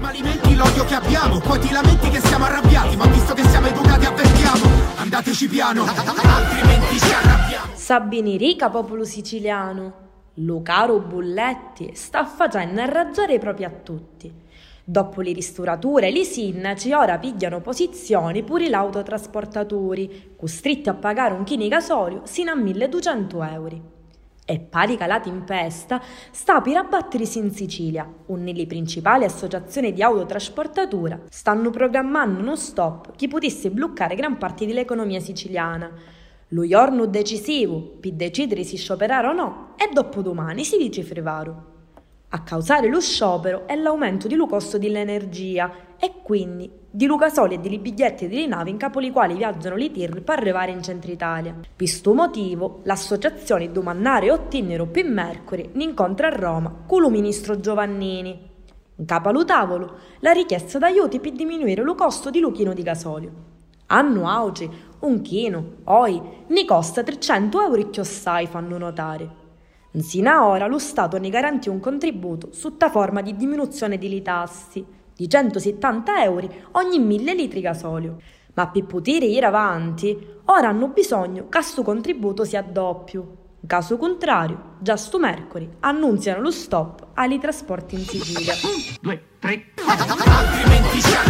Prima alimenti l'odio che abbiamo, poi ti lamenti che siamo arrabbiati, ma visto che siamo educati avvertiamo, andateci piano, altrimenti ci arrabbiamo. Sabini rica popolo siciliano. Lo caro Bulletti sta facendo arraggiare proprio a tutti. Dopo le ristorature, i sindaci ora pigliano posizioni pure gli autotrasportatori, costretti a pagare un chini gasolio sino a 1200 euro. E pari calati in pesta, sta per abbattersi in Sicilia, una delle principali associazioni di autotrasportatura stanno programmando uno stop che potesse bloccare gran parte dell'economia siciliana. Lo giorno decisivo per decidere se scioperare o no è dopodomani, si dice Frevaro. A causare lo sciopero è l'aumento di costo dell'energia e quindi di Lucasoli e dei biglietti delle navi in capo ai quali viaggiano le TIR per arrivare in centro Italia. Questo motivo, l'associazione Domannare ottennero per mercoledì un incontro a Roma con il ministro Giovannini. In capo allo tavolo, la richiesta d'aiuti per diminuire lo costo di Luchino di gasolio. Anno oggi, un chino, oi, ne costa 300 euro e chiossai fanno notare. Sino ora lo Stato ne garantì un contributo sotto forma di diminuzione delle tassi di 170 euro ogni 1000 litri gasolio. Ma per poter ir avanti, ora hanno bisogno che questo contributo sia doppio. In caso contrario, già sto mercoledì annunziano lo stop ai trasporti in Sicilia. Un, due, tre. Altrimenti ci arrabbiamo, anzi siamo già arrabbiati. Altrimenti siamo